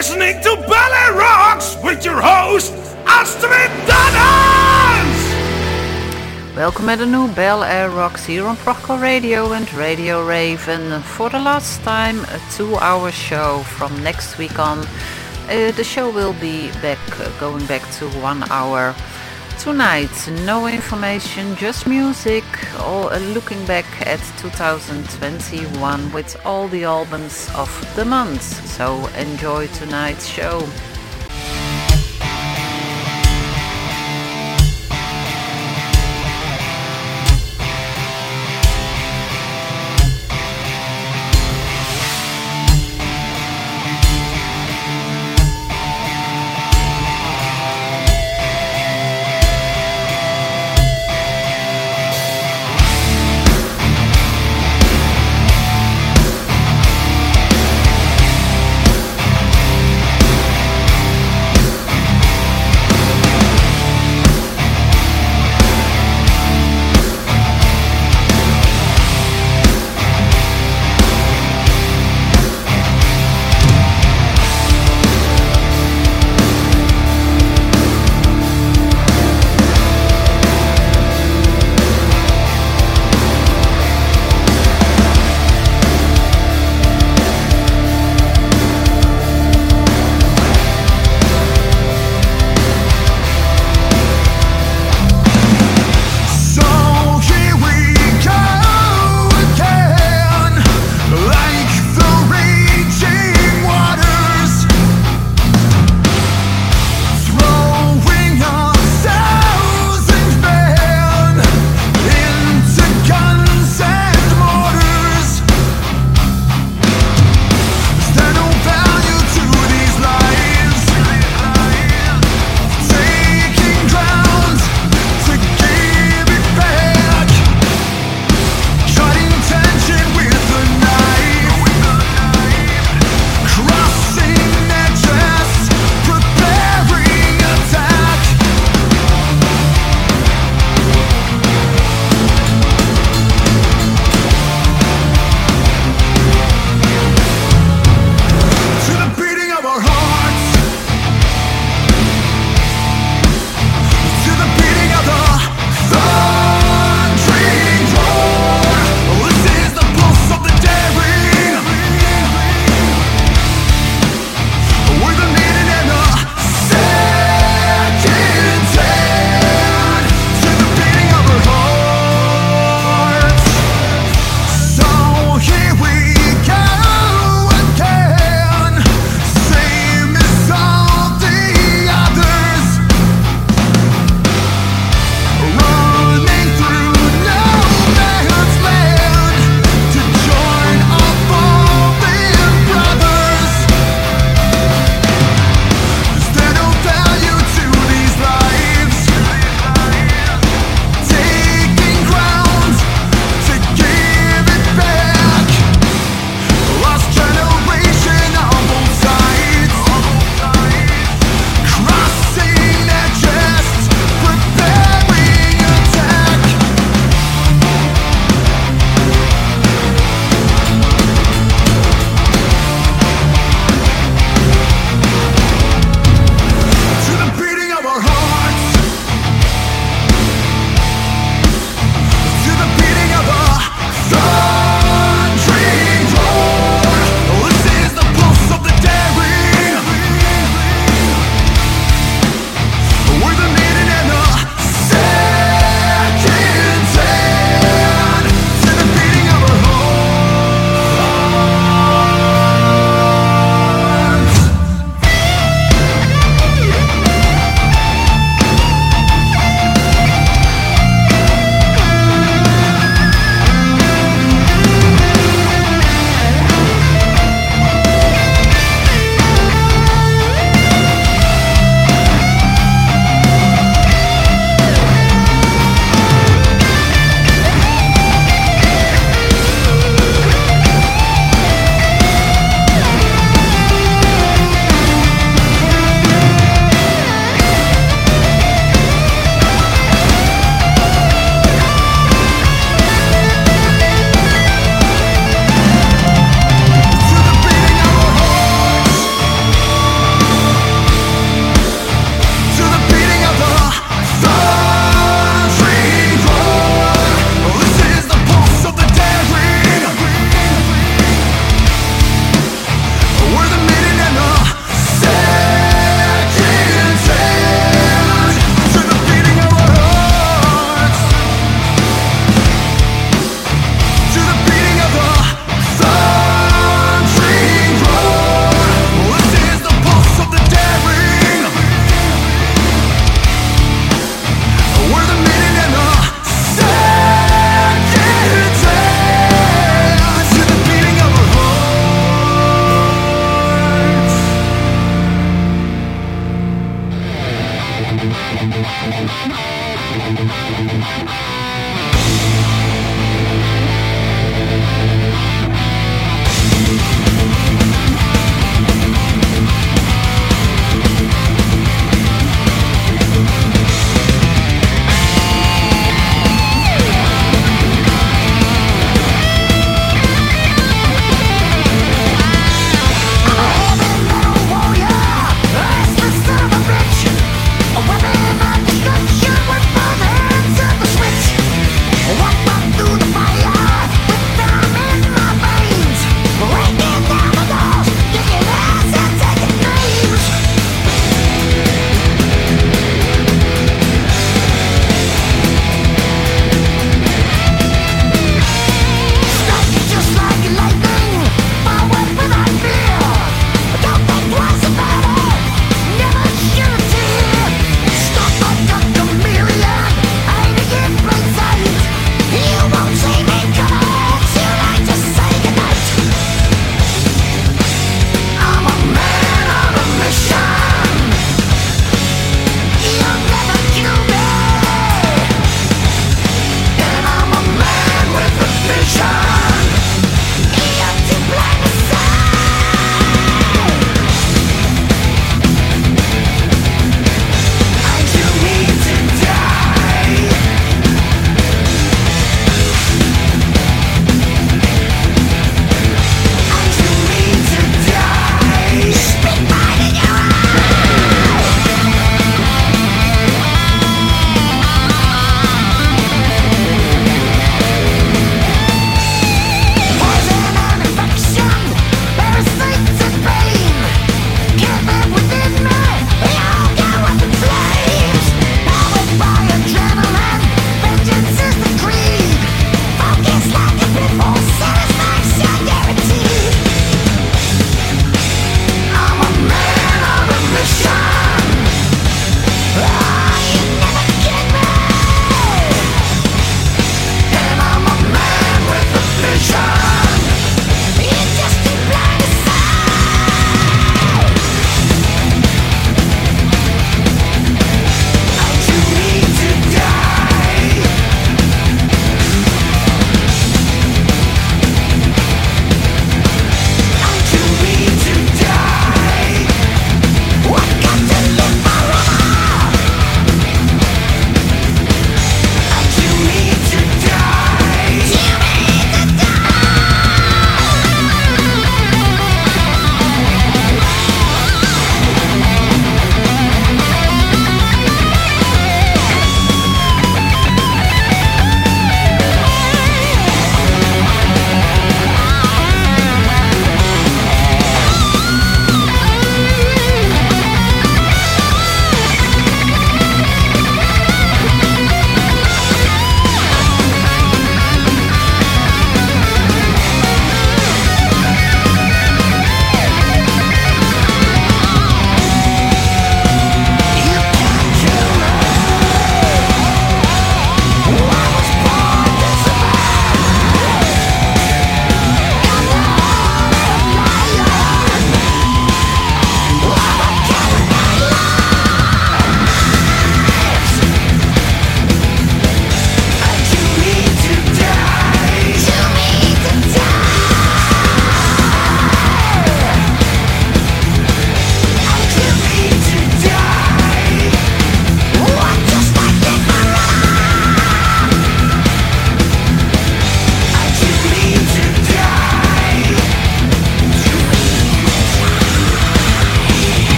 Listening to Ballet Rocks with your host, Astrid Dannens! Welcome at a new Bel Air Rocks here on Proco Radio and Radio Raven. For the last time, a two-hour show from next week on. Uh, the show will be back, uh, going back to one hour. Tonight, no information, just music, all, uh, looking back at 2021 with all the albums of the month. So enjoy tonight's show.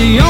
The